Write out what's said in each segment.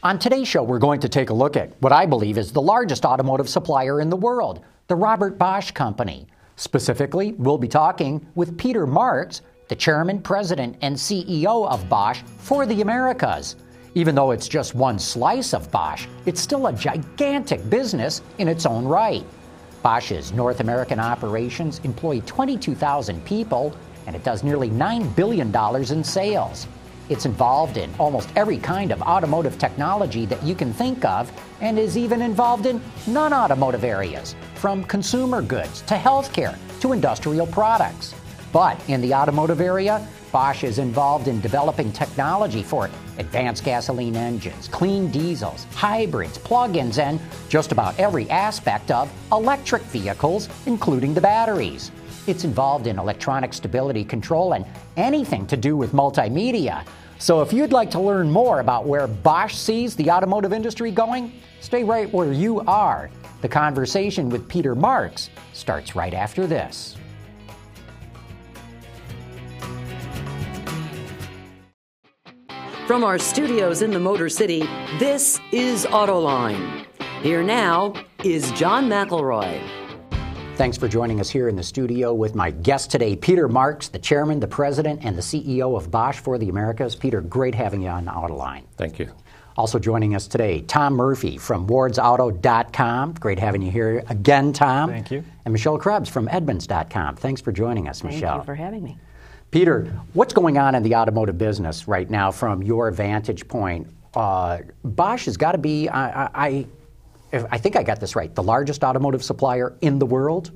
On today's show, we're going to take a look at what I believe is the largest automotive supplier in the world, the Robert Bosch Company. Specifically, we'll be talking with Peter Marks, the chairman, president, and CEO of Bosch for the Americas. Even though it's just one slice of Bosch, it's still a gigantic business in its own right. Bosch's North American operations employ 22,000 people, and it does nearly $9 billion in sales. It's involved in almost every kind of automotive technology that you can think of, and is even involved in non automotive areas, from consumer goods to healthcare to industrial products. But in the automotive area, Bosch is involved in developing technology for advanced gasoline engines, clean diesels, hybrids, plug ins, and just about every aspect of electric vehicles, including the batteries. It's involved in electronic stability control and anything to do with multimedia. So if you'd like to learn more about where Bosch sees the automotive industry going, stay right where you are. The conversation with Peter Marks starts right after this. From our studios in the Motor City, this is Autoline. Here now is John McElroy. Thanks for joining us here in the studio with my guest today, Peter Marks, the chairman, the president, and the CEO of Bosch for the Americas. Peter, great having you on Autoline. Thank you. Also joining us today, Tom Murphy from wardsauto.com. Great having you here again, Tom. Thank you. And Michelle Krebs from edmunds.com. Thanks for joining us, Thank Michelle. Thank you for having me. Peter, what's going on in the automotive business right now from your vantage point? Uh, Bosch has got to be, I, I, I, I think I got this right, the largest automotive supplier in the world?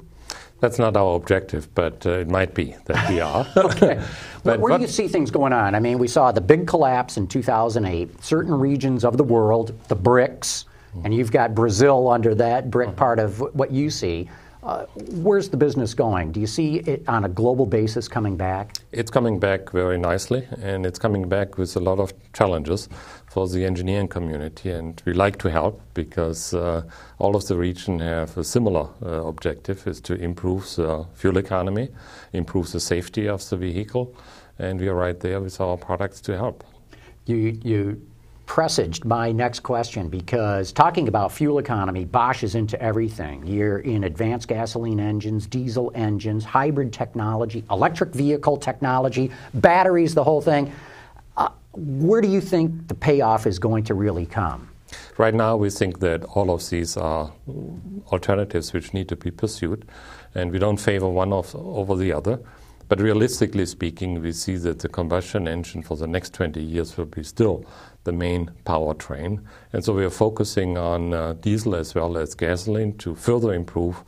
That's not our objective, but uh, it might be that we are. okay. But Where do you see things going on? I mean, we saw the big collapse in 2008. Certain regions of the world, the BRICS, and you've got Brazil under that BRIC part of what you see. Uh, where's the business going? Do you see it on a global basis coming back? It's coming back very nicely, and it's coming back with a lot of challenges for the engineering community. And we like to help because uh, all of the region have a similar uh, objective: is to improve the fuel economy, improve the safety of the vehicle, and we are right there with our products to help. You, you presaged my next question because talking about fuel economy, Bosch is into everything. You're in advanced gasoline engines, diesel engines, hybrid technology, electric vehicle technology, batteries, the whole thing. Where do you think the payoff is going to really come? Right now, we think that all of these are alternatives which need to be pursued, and we don't favor one of, over the other. But realistically speaking, we see that the combustion engine for the next 20 years will be still the main powertrain. And so we are focusing on uh, diesel as well as gasoline to further improve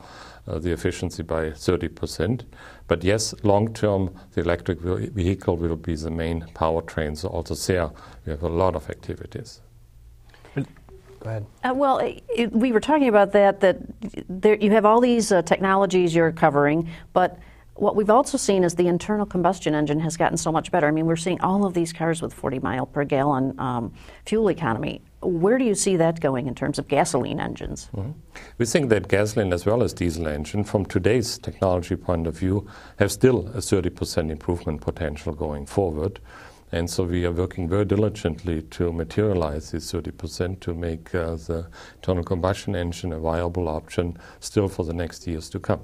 the efficiency by 30%. But yes, long term, the electric vehicle will be the main powertrain. So also there, we have a lot of activities. Go ahead. Uh, well, it, it- we were talking about that, that there, you have all these uh, technologies you're covering, but what we've also seen is the internal combustion engine has gotten so much better. I mean, we're seeing all of these cars with 40 mile per gallon um, fuel economy. Where do you see that going in terms of gasoline engines? We think that gasoline as well as diesel engine, from today's technology point of view, have still a 30% improvement potential going forward. And so we are working very diligently to materialize this 30% to make uh, the internal combustion engine a viable option still for the next years to come.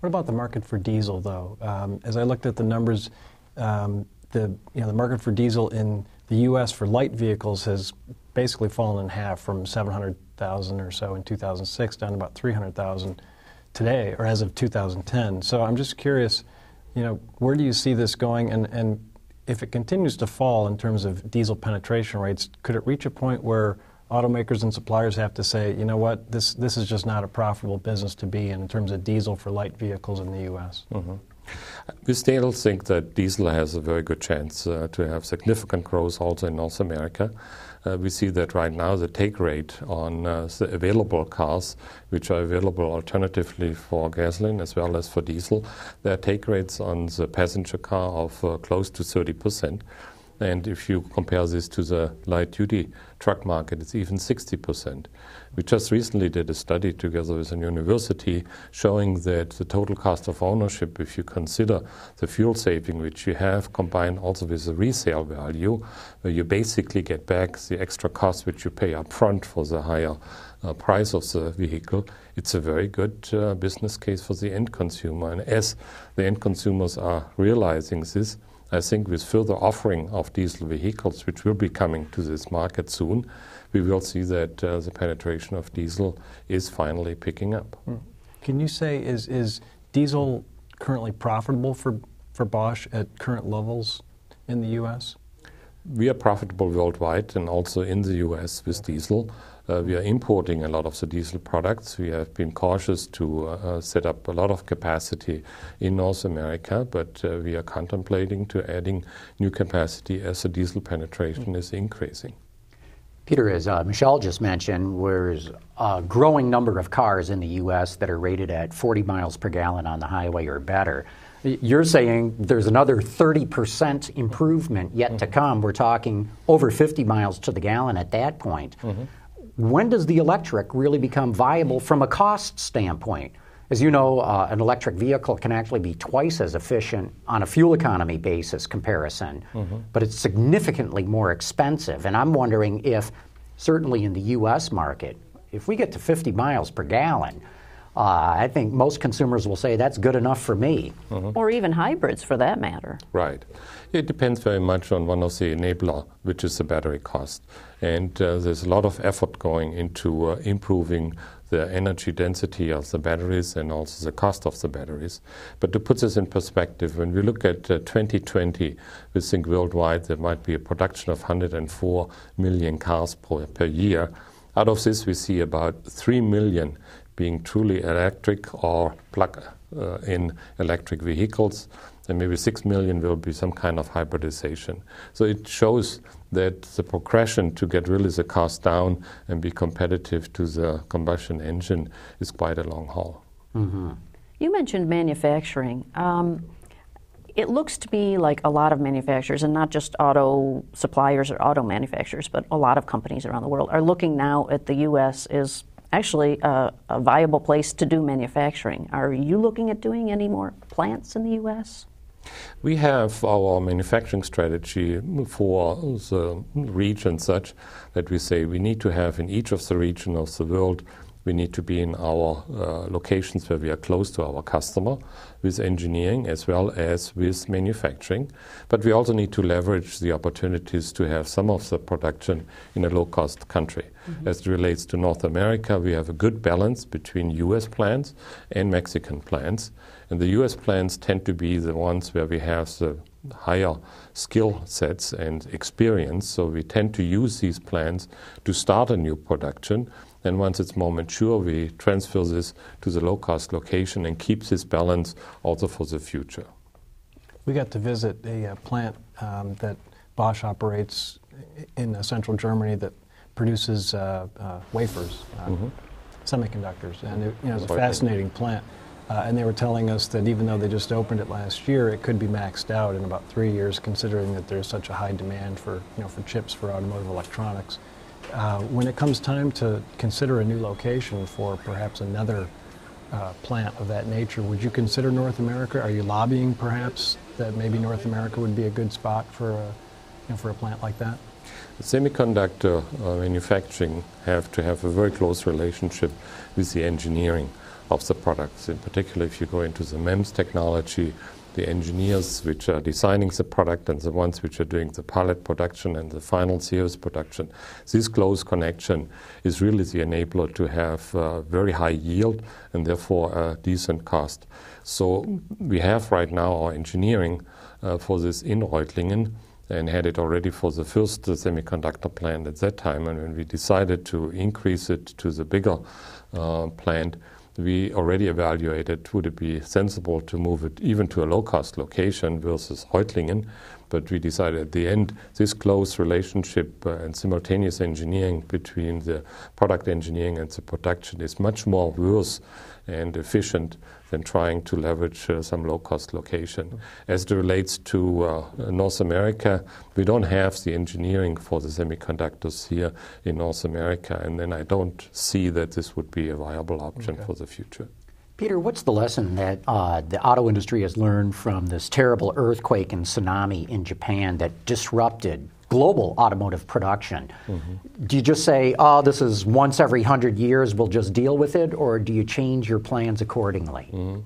What about the market for diesel, though? Um, as I looked at the numbers, um, the you know the market for diesel in the U.S. for light vehicles has basically fallen in half from 700,000 or so in 2006 down to about 300,000 today, or as of 2010. So I'm just curious, you know, where do you see this going, and and if it continues to fall in terms of diesel penetration rates, could it reach a point where automakers and suppliers have to say, you know what, this this is just not a profitable business to be in in terms of diesel for light vehicles in the U.S. Mm-hmm. We still think that diesel has a very good chance uh, to have significant growth also in North America. Uh, we see that right now the take rate on uh, the available cars, which are available alternatively for gasoline as well as for diesel, their take rates on the passenger car of close to 30%. And if you compare this to the light duty truck market, it's even 60%. We just recently did a study together with a university showing that the total cost of ownership, if you consider the fuel saving which you have combined also with the resale value, where you basically get back the extra cost which you pay up front for the higher uh, price of the vehicle, it's a very good uh, business case for the end consumer. And as the end consumers are realizing this, I think with further offering of diesel vehicles, which will be coming to this market soon, we will see that uh, the penetration of diesel is finally picking up. Hmm. Can you say is is diesel currently profitable for for Bosch at current levels in the U.S.? We are profitable worldwide and also in the U.S. with diesel. Uh, we are importing a lot of the diesel products. We have been cautious to uh, uh, set up a lot of capacity in North America, but uh, we are contemplating to adding new capacity as the diesel penetration is increasing. Peter, as uh, Michelle just mentioned, there's a growing number of cars in the U.S. that are rated at 40 miles per gallon on the highway or better. You're saying there's another 30% improvement yet mm-hmm. to come. We're talking over 50 miles to the gallon at that point. Mm-hmm when does the electric really become viable from a cost standpoint? As you know, uh, an electric vehicle can actually be twice as efficient on a fuel economy basis comparison, mm-hmm. but it's significantly more expensive. And I'm wondering if, certainly in the U.S. market, if we get to 50 miles per gallon, uh, I think most consumers will say that's good enough for me. Mm-hmm. Or even hybrids for that matter. Right. It depends very much on one of the enabler, which is the battery cost. And uh, there's a lot of effort going into uh, improving the energy density of the batteries and also the cost of the batteries. But to put this in perspective, when we look at uh, 2020, we think worldwide there might be a production of 104 million cars per, per year. Out of this, we see about 3 million being truly electric or plug uh, in electric vehicles and maybe 6 million will be some kind of hybridization. So it shows that the progression to get really the cost down and be competitive to the combustion engine is quite a long haul. Mm-hmm. You mentioned manufacturing. Um, it looks to me like a lot of manufacturers, and not just auto suppliers or auto manufacturers, but a lot of companies around the world, are looking now at the U.S. as actually a, a viable place to do manufacturing. Are you looking at doing any more plants in the U.S.? We have our manufacturing strategy for the region such that we say we need to have in each of the regions of the world we need to be in our uh, locations where we are close to our customer with engineering as well as with manufacturing. But we also need to leverage the opportunities to have some of the production in a low cost country. Mm-hmm. As it relates to North America, we have a good balance between US plants and Mexican plants. And the US plants tend to be the ones where we have the higher skill sets and experience. So we tend to use these plants to start a new production then once it's more mature, we transfer this to the low-cost location and keep this balance also for the future. We got to visit a uh, plant um, that Bosch operates in uh, central Germany that produces uh, uh wafers, uh, mm-hmm. semiconductors, and it, you know, it's a fascinating plant. Uh, and they were telling us that even though they just opened it last year, it could be maxed out in about three years, considering that there's such a high demand for, you know, for chips for automotive electronics. Uh, when it comes time to consider a new location for perhaps another uh, plant of that nature, would you consider North America? Are you lobbying perhaps that maybe North America would be a good spot for a, you know, for a plant like that? Semiconductor uh, manufacturing have to have a very close relationship with the engineering of the products. In particular, if you go into the MEMS technology, the engineers which are designing the product and the ones which are doing the pilot production and the final series production. This close connection is really the enabler to have uh, very high yield and therefore a decent cost. So we have right now our engineering uh, for this in Reutlingen and had it already for the first semiconductor plant at that time. And when we decided to increase it to the bigger uh, plant, we already evaluated would it be sensible to move it even to a low cost location versus Reutlingen. But we decided at the end this close relationship uh, and simultaneous engineering between the product engineering and the production is much more worth and efficient than trying to leverage uh, some low cost location. As it relates to uh, North America, we don't have the engineering for the semiconductors here in North America, and then I don't see that this would be a viable option okay. for the future. Peter, what's the lesson that uh, the auto industry has learned from this terrible earthquake and tsunami in Japan that disrupted global automotive production? Mm-hmm. Do you just say, oh, this is once every hundred years, we'll just deal with it, or do you change your plans accordingly? Mm-hmm.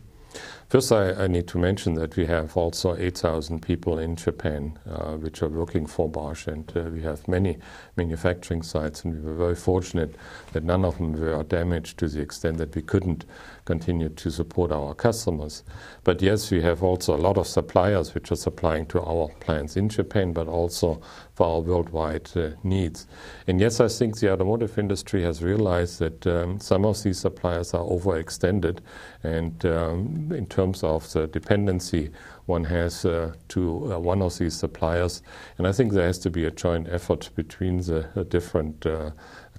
First, I, I, need to mention that we have also 8,000 people in Japan uh, which are working for Bosch, and uh, we have many manufacturing sites, and we were very fortunate that none of them were damaged to the extent that we couldn't continue to support our customers. But yes, we have also a lot of suppliers which are supplying to our plants in Japan, but also for our worldwide uh, needs. And yes, I think the automotive industry has realized that um, some of these suppliers are overextended, and um, in terms of the dependency one has uh, to uh, one of these suppliers. And I think there has to be a joint effort between the uh, different uh,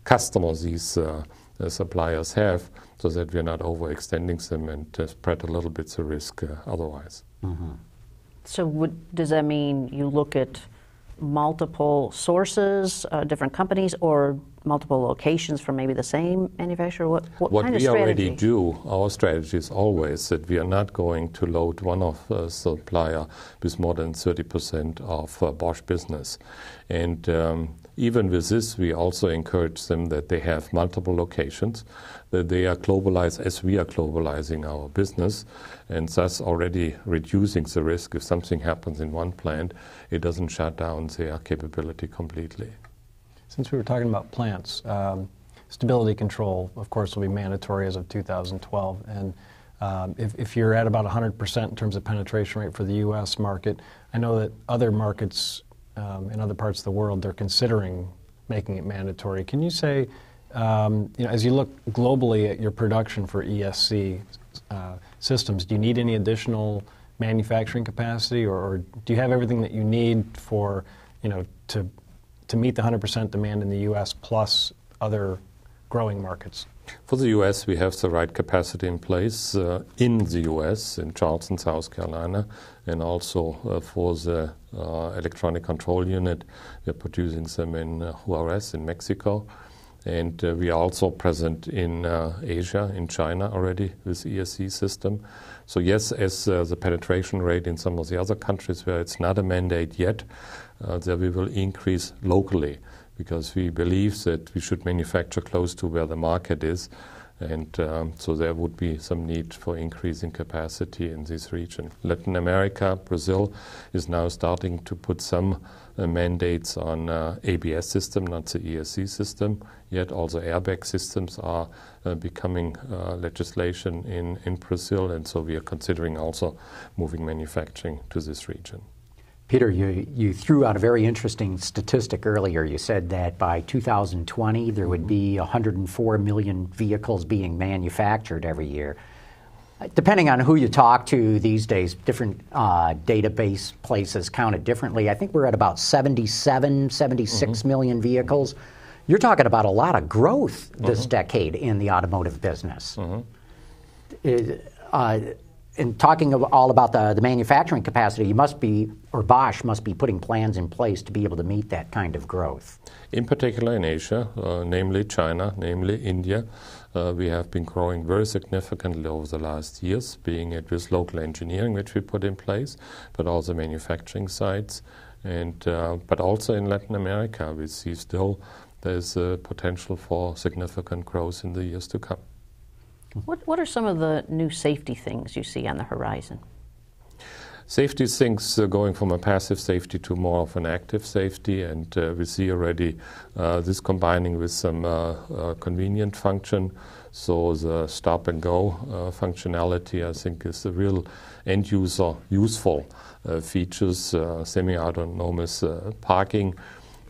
customers these uh, suppliers have so that we're not overextending them and spread a little bit the risk otherwise. Mm-hmm. So, would, does that mean you look at multiple sources, uh, different companies, or multiple locations from maybe the same manufacturer? What, what, what kind we already do, our strategy is always that we are not going to load one of uh, supplier with more than 30% of uh, Bosch business. And um, even with this, we also encourage them that they have multiple locations, that they are globalized as we are globalizing our business, and thus already reducing the risk if something happens in one plant, it doesn't shut down their capability completely. Since we were talking about plants, um, stability control, of course, will be mandatory as of 2012. And um, if, if, you're at about 100% in terms of penetration rate for the U.S. market, I know that other markets um, in other parts of the world, they're considering making it mandatory. Can you say, um, you know, as you look globally at your production for ESC uh, systems, do you need any additional manufacturing capacity, or, or, do you have everything that you need for, you know, to to meet the 100% demand in the U.S. plus other growing markets? For the U.S., we have the right capacity in place uh, in the U.S., in Charleston, South Carolina, and also uh, for the uh, electronic control unit, we're producing them in uh, Juarez, in Mexico. And uh, we are also present in uh, Asia, in China already with ESC system. So yes, as the penetration rate in some of the other countries where it's not a mandate yet, there we will increase locally because we believe that we should manufacture close to where the market is. And um, so there would be some need for increasing capacity in this region. Latin America, Brazil is now starting to put some uh, mandates on uh, ABS system, not the ESC system. Yet also airbag systems are uh, becoming uh, legislation in, in Brazil, and so we are considering also moving manufacturing to this region. Peter, you, you threw out a very interesting statistic earlier. You said that by 2020 there would be 104 million vehicles being manufactured every year. Depending on who you talk to these days, different uh, database places count it differently. I think we're at about 77, 76 mm-hmm. million vehicles. You're talking about a lot of growth this mm-hmm. decade in the automotive business. Mm-hmm. Uh, in talking all about the, the manufacturing capacity, you must be, or Bosch must be putting plans in place to be able to meet that kind of growth. In particular in Asia, uh, namely China, namely India, uh, we have been growing very significantly over the last years, being it with local engineering, which we put in place, but also manufacturing sites. And, uh, but also in Latin America, we see still there's a potential for significant growth in the years to come. What, what are some of the new safety things you see on the horizon? Safety things uh, going from a passive safety to more of an active safety, and uh, we see already uh, this combining with some uh, uh, convenient function. So the stop and go uh, functionality, I think, is the real end user useful features. semi-autonomous parking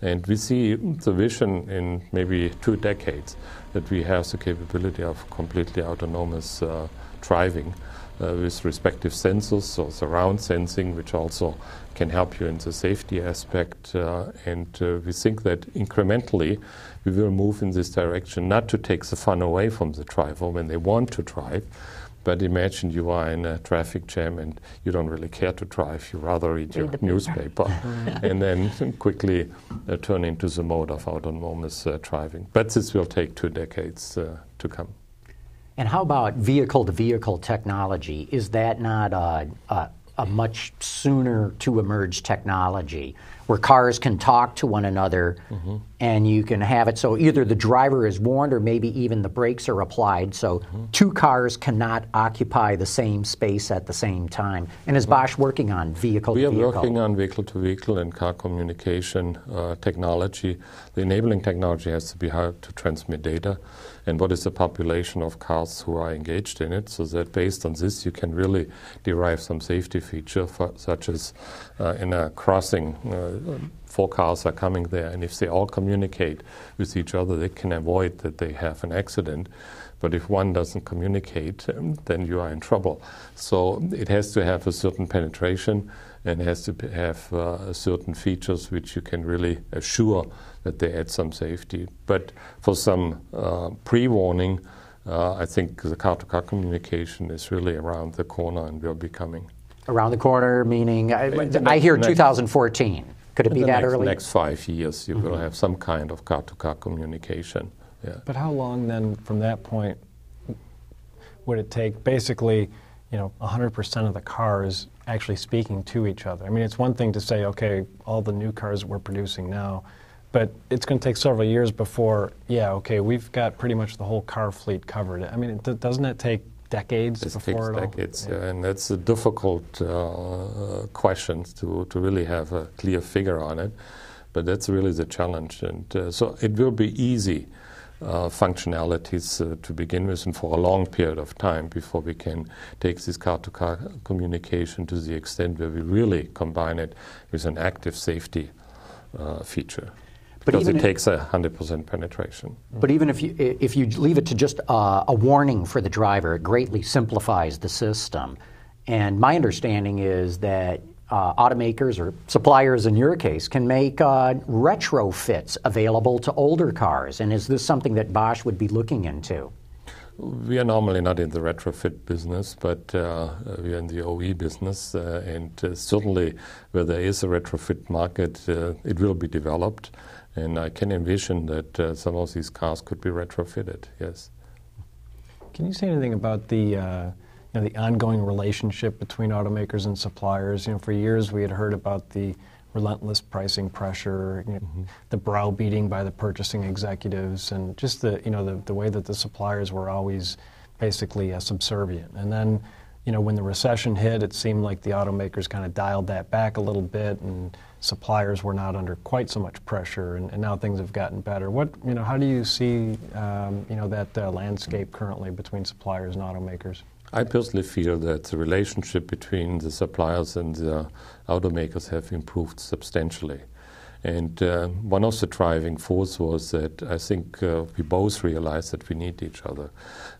and we see the vision in maybe two decades that we have the capability of completely autonomous uh, driving. uh, with respective sensors, so surround sensing, which also can help you in the safety aspect. Uh, and uh, we think that incrementally we will move in this direction, not to take the fun away from the driver when they want to drive, but imagine you are in a traffic jam and you don't really care to drive, you rather read, your newspaper and then quickly uh, turn into the mode of autonomous uh, driving. But this will take two decades uh, to come. And how about vehicle to vehicle technology? Is that not a, a, a much sooner to emerge technology? Where cars can talk to one another mm-hmm. and you can have it so either the driver is warned or maybe even the brakes are applied so mm-hmm. two cars cannot occupy the same space at the same time. And is mm-hmm. Bosch working on vehicle we to vehicle? We are working on vehicle to vehicle and car communication uh, technology. The enabling technology has to be how to transmit data and what is the population of cars who are engaged in it, so that based on this you can really derive some safety feature, for, such as uh, in a crossing, uh, four cars are coming there, and if they all communicate with each other, they can avoid that they have an accident. But if one doesn't communicate, um, then you are in trouble. So it has to have a certain penetration and has to have uh, certain features which you can really assure that they add some safety. But for some uh, pre-warning, uh, I think the car-to-car communication is really around the corner and will be coming. Around the corner, meaning I, I hear 2014. Could it be that next, early? Next five years, you mm-hmm. will have some kind of car-to-car communication. Yeah. But how long then, from that point, would it take? Basically, you know, 100% of the cars actually speaking to each other. I mean, it's one thing to say, okay, all the new cars that we're producing now but it's going to take several years before, yeah, okay, we've got pretty much the whole car fleet covered. I mean, it, doesn't it take decades it before takes decades, yeah. and that's a difficult uh, question to, to really have a clear figure on it. But that's really the challenge, and uh, so it will be easy. Uh, functionalities uh, to begin with and for a long period of time before we can take this car-to-car communication to the extent where we really combine it with an active safety uh, feature because it takes a 100% penetration. But even if you, if you leave it to just uh, a warning for the driver, it greatly simplifies the system. And my understanding is that uh, automakers or suppliers in your case can make uh, retrofits available to older cars. And is this something that Bosch would be looking into? We are normally not in the retrofit business, but uh, we are in the OE business. Uh, and uh, certainly, where there is a retrofit market, uh, it will be developed. And I can envision that uh, some of these cars could be retrofitted, yes. Can you say anything about the, uh, you know, the ongoing relationship between automakers and suppliers? You know, for years we had heard about the relentless pricing pressure, you know, mm-hmm. the browbeating by the purchasing executives, and just the, you know, the, the way that the suppliers were always basically uh, subservient. And then, you know, when the recession hit, it seemed like the automakers kind of dialed that back a little bit and suppliers were not under quite so much pressure, and, and now things have gotten better. What you know, how do you see um, you know that uh, landscape currently between suppliers and automakers? I personally feel that the relationship between the suppliers and the automakers have improved substantially. And uh, one of the driving force was that I think uh, we both realized that we need each other.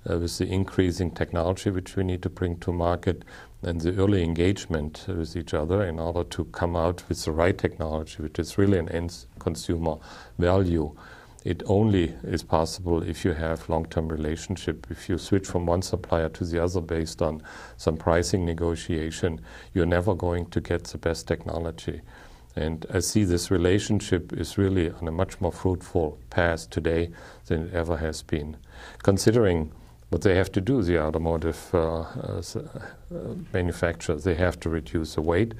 Uh, with the increasing technology which we need to bring to market, and the early engagement with each other in order to come out with the right technology, which is really an end consumer value. It only is possible if you have long-term relationship. If you switch from one supplier to the other based on some pricing negotiation, you're never going to get the best technology. And I see this relationship is really on a much more fruitful path today than it ever has been. Considering what they have to do, the automotive uh, uh, uh, manufacturers, they have to reduce the weight,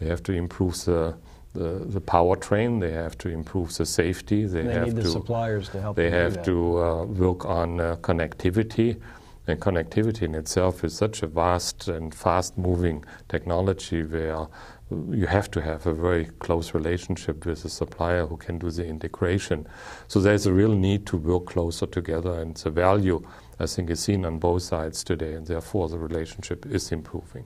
they have to improve the the, the powertrain. They have to improve the safety. They, they have need to, the suppliers to help. They have to uh, work on uh, connectivity, and connectivity in itself is such a vast and fast-moving technology where you have to have a very close relationship with the supplier who can do the integration. So there's a real need to work closer together, and the value I think is seen on both sides today, and therefore the relationship is improving.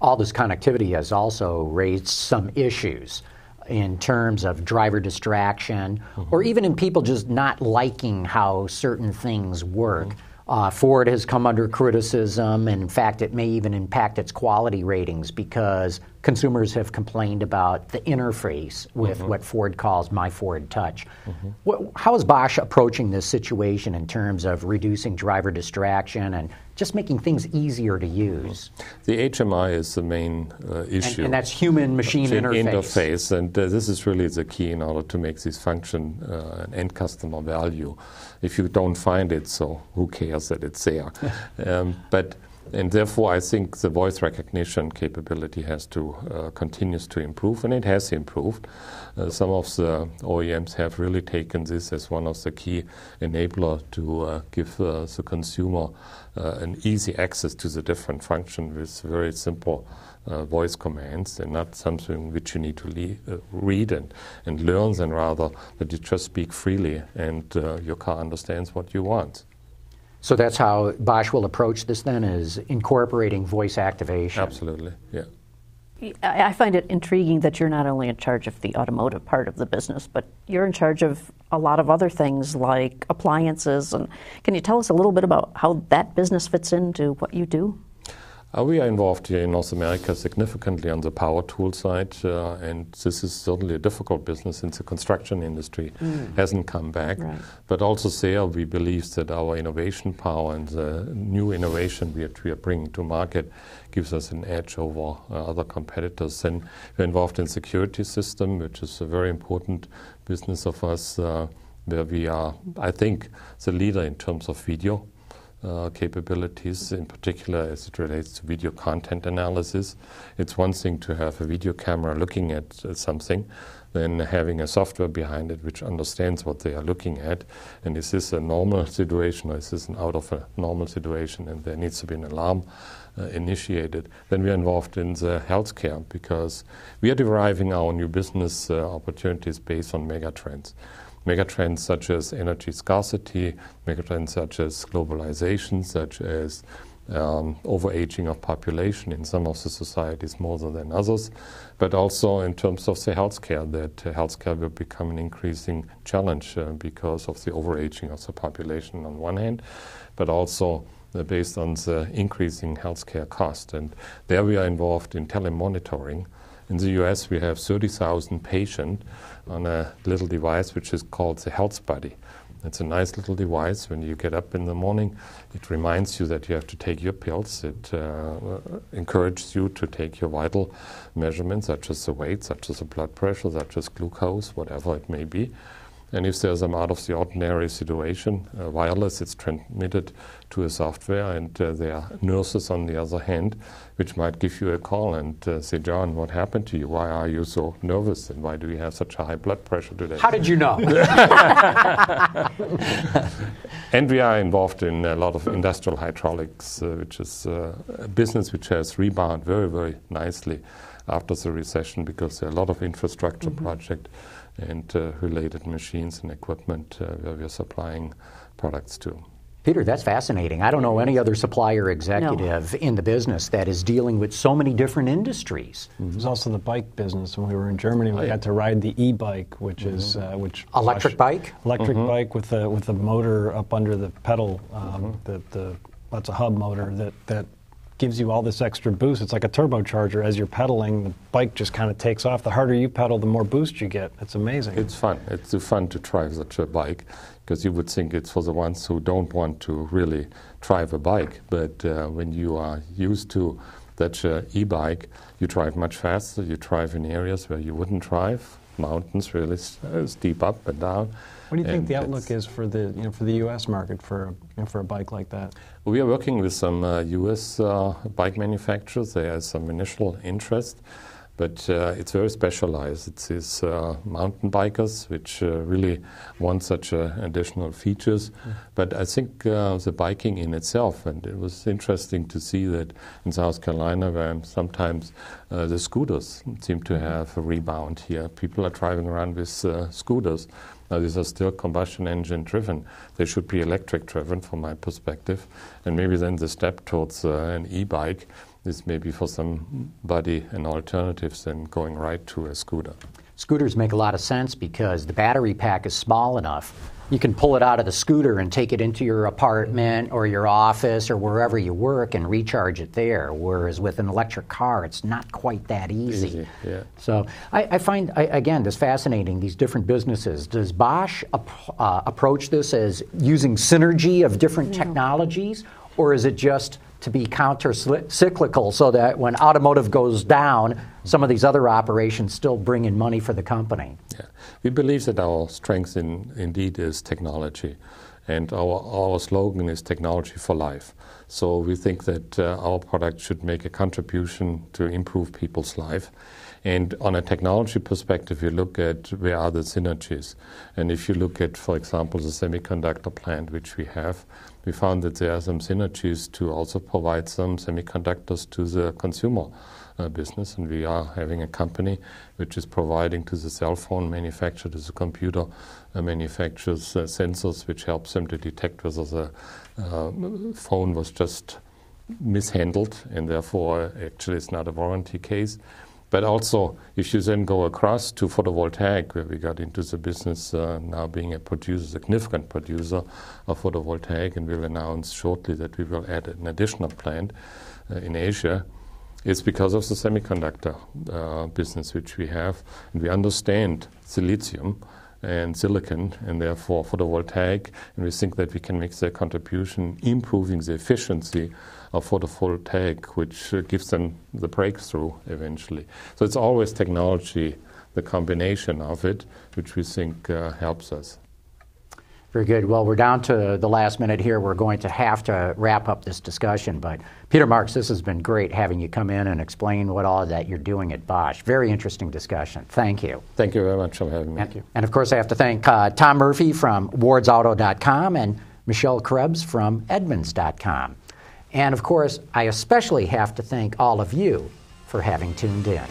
All this connectivity has also raised some issues in terms of driver distraction mm-hmm. or even in people just not liking how certain things work. Mm-hmm. Uh, Ford has come under criticism, and in fact, it may even impact its quality ratings because consumers have complained about the interface with mm-hmm. what Ford calls My Ford Touch. Mm-hmm. What, how is Bosch approaching this situation in terms of reducing driver distraction and just making things easier to use? The HMI is the main uh, issue. And, and, that's human machine interface. interface. And uh, this is really the key in order to make this function uh, an end customer value. If you don't find it, so who cares that it's there? um, but and therefore, I think the voice recognition capability has to uh, continues to improve, and it has improved. Uh, some of the OEMs have really taken this as one of the key enabler to uh, give uh, the consumer uh, an easy access to the different functions with very simple uh, voice commands and not something which you need to le- read and, and learn, and rather that you just speak freely and your car understands what you want. So that's how Bosch will approach this then, is incorporating voice activation. Absolutely, yeah. I find it intriguing that you're not only in charge of the automotive part of the business, but you're in charge of a lot of other things like appliances. And can you tell us a little bit about how that business fits into what you do? Uh, we are involved here in North America significantly on the power tool side, uh, and this is certainly a difficult business since the construction industry mm. hasn't come back. Right. But also there, we believe that our innovation power and the new innovation which we are bringing to market gives us an edge over uh, other competitors. And we're involved in security system, which is a very important business of us, uh, where we are, I think, the leader in terms of video. Uh, capabilities, in particular as it relates to video content analysis. It's one thing to have a video camera looking at uh, something, then having a software behind it which understands what they are looking at. And is this a normal situation or is this an out of a normal situation and there needs to be an alarm uh, initiated? Then we are involved in the healthcare because we are deriving our new business uh, opportunities based on megatrends megatrends such as energy scarcity, megatrends such as globalization, such as um, overaging of population in some of the societies more than others, but also in terms of the healthcare, that uh, healthcare will become an increasing challenge uh, because of the overaging of the population on one hand, but also uh, based on the increasing healthcare cost. And there we are involved in telemonitoring. In the US, we have 30,000 patients on a little device which is called the Health Buddy. It's a nice little device. When you get up in the morning, it reminds you that you have to take your pills. It uh, encourages you to take your vital measurements, such as the weight, such as the blood pressure, such as glucose, whatever it may be. And if there's an out of the ordinary situation, uh, wireless, it's transmitted to a software, and uh, there are nurses on the other hand, which might give you a call and uh, say, John, what happened to you? Why are you so nervous? And why do you have such a high blood pressure today? How did you know? and we are involved in a lot of industrial hydraulics, uh, which is uh, a business which has rebounded very, very nicely after the recession because there are a lot of infrastructure mm-hmm. projects and uh, related machines and equipment uh, where we are supplying products to. Peter, that's fascinating. I don't know any other supplier executive no. in the business that is dealing with so many different industries. Mm-hmm. There's also the bike business. When we were in Germany, we got to ride the e-bike, which mm-hmm. is uh, which electric bike, electric mm-hmm. bike with a with a motor up under the pedal. Um, mm-hmm. the, the that's a hub motor that that gives you all this extra boost. It's like a turbocharger. As you're pedaling, the bike just kind of takes off. The harder you pedal, the more boost you get. It's amazing. It's fun. It's fun to drive such a bike because you would think it's for the ones who don't want to really drive a bike. But uh, when you are used to such an e-bike, you drive much faster. You drive in areas where you wouldn't drive, mountains really uh, steep up and down. What do you think the outlook is for the you know for the U.S. market for you know, for a bike like that? We are working with some uh, U.S. Uh, bike manufacturers. There is some initial interest, but uh, it's very specialized. It's these uh, mountain bikers which uh, really want such uh, additional features. Mm. But I think the biking in itself, and it was interesting to see that in South Carolina, where sometimes the scooters seem to mm-hmm. have a rebound here. People are driving around with scooters. Now, these are still combustion engine driven. They should be electric driven from my perspective. And maybe then the step towards uh, an e bike is maybe for somebody an alternative than going right to a scooter. Scooters make a lot of sense because the battery pack is small enough you can pull it out of the scooter and take it into your apartment or your office or wherever you work and recharge it there. Whereas with an electric car, it's not quite that easy. Easy, yeah. So I, I find, I, again, this fascinating, these different businesses. Does Bosch ap- uh, approach this as using synergy of different technologies, or is it just to be counter cyclical so that when automotive goes down, some of these other operations still bring in money for the company? Yeah. We believe that our strength in, indeed is technology. And our, our slogan is technology for life. So we think that uh, our product should make a contribution to improve people's life. And on a technology perspective, you look at where are the synergies. And if you look at, for example, the semiconductor plant which we have, we found that there are some synergies to also provide some semiconductors to the consumer uh, business. And we are having a company which is providing to the cell phone manufacturer, to the computer uh, manufacturers, uh, sensors which helps them to detect whether the uh, phone was just mishandled and therefore actually it's not a warranty case. But also, if you then go across to photovoltaic, where we got into the business uh, now being a producer, significant producer of photovoltaic, and we'll announce shortly that we will add an additional plant uh, in Asia, it's because of the semiconductor uh, business which we have, and we understand silicium and silicon, and therefore photovoltaic, and we think that we can make their contribution improving the efficiency of photovoltaic, which uh, gives them the breakthrough eventually. So it's always technology, the combination of it, which we think uh, helps us. Very good. Well, we're down to the last minute here. We're going to have to wrap up this discussion. But Peter Marks, this has been great having you come in and explain what all that you're doing at Bosch. Very interesting discussion. Thank you. Thank you very much for having me. Thank you. And of course, I have to thank uh, Tom Murphy from wardsauto.com and Michelle Krebs from Edmunds.com. And of course, I especially have to thank all of you for having tuned in.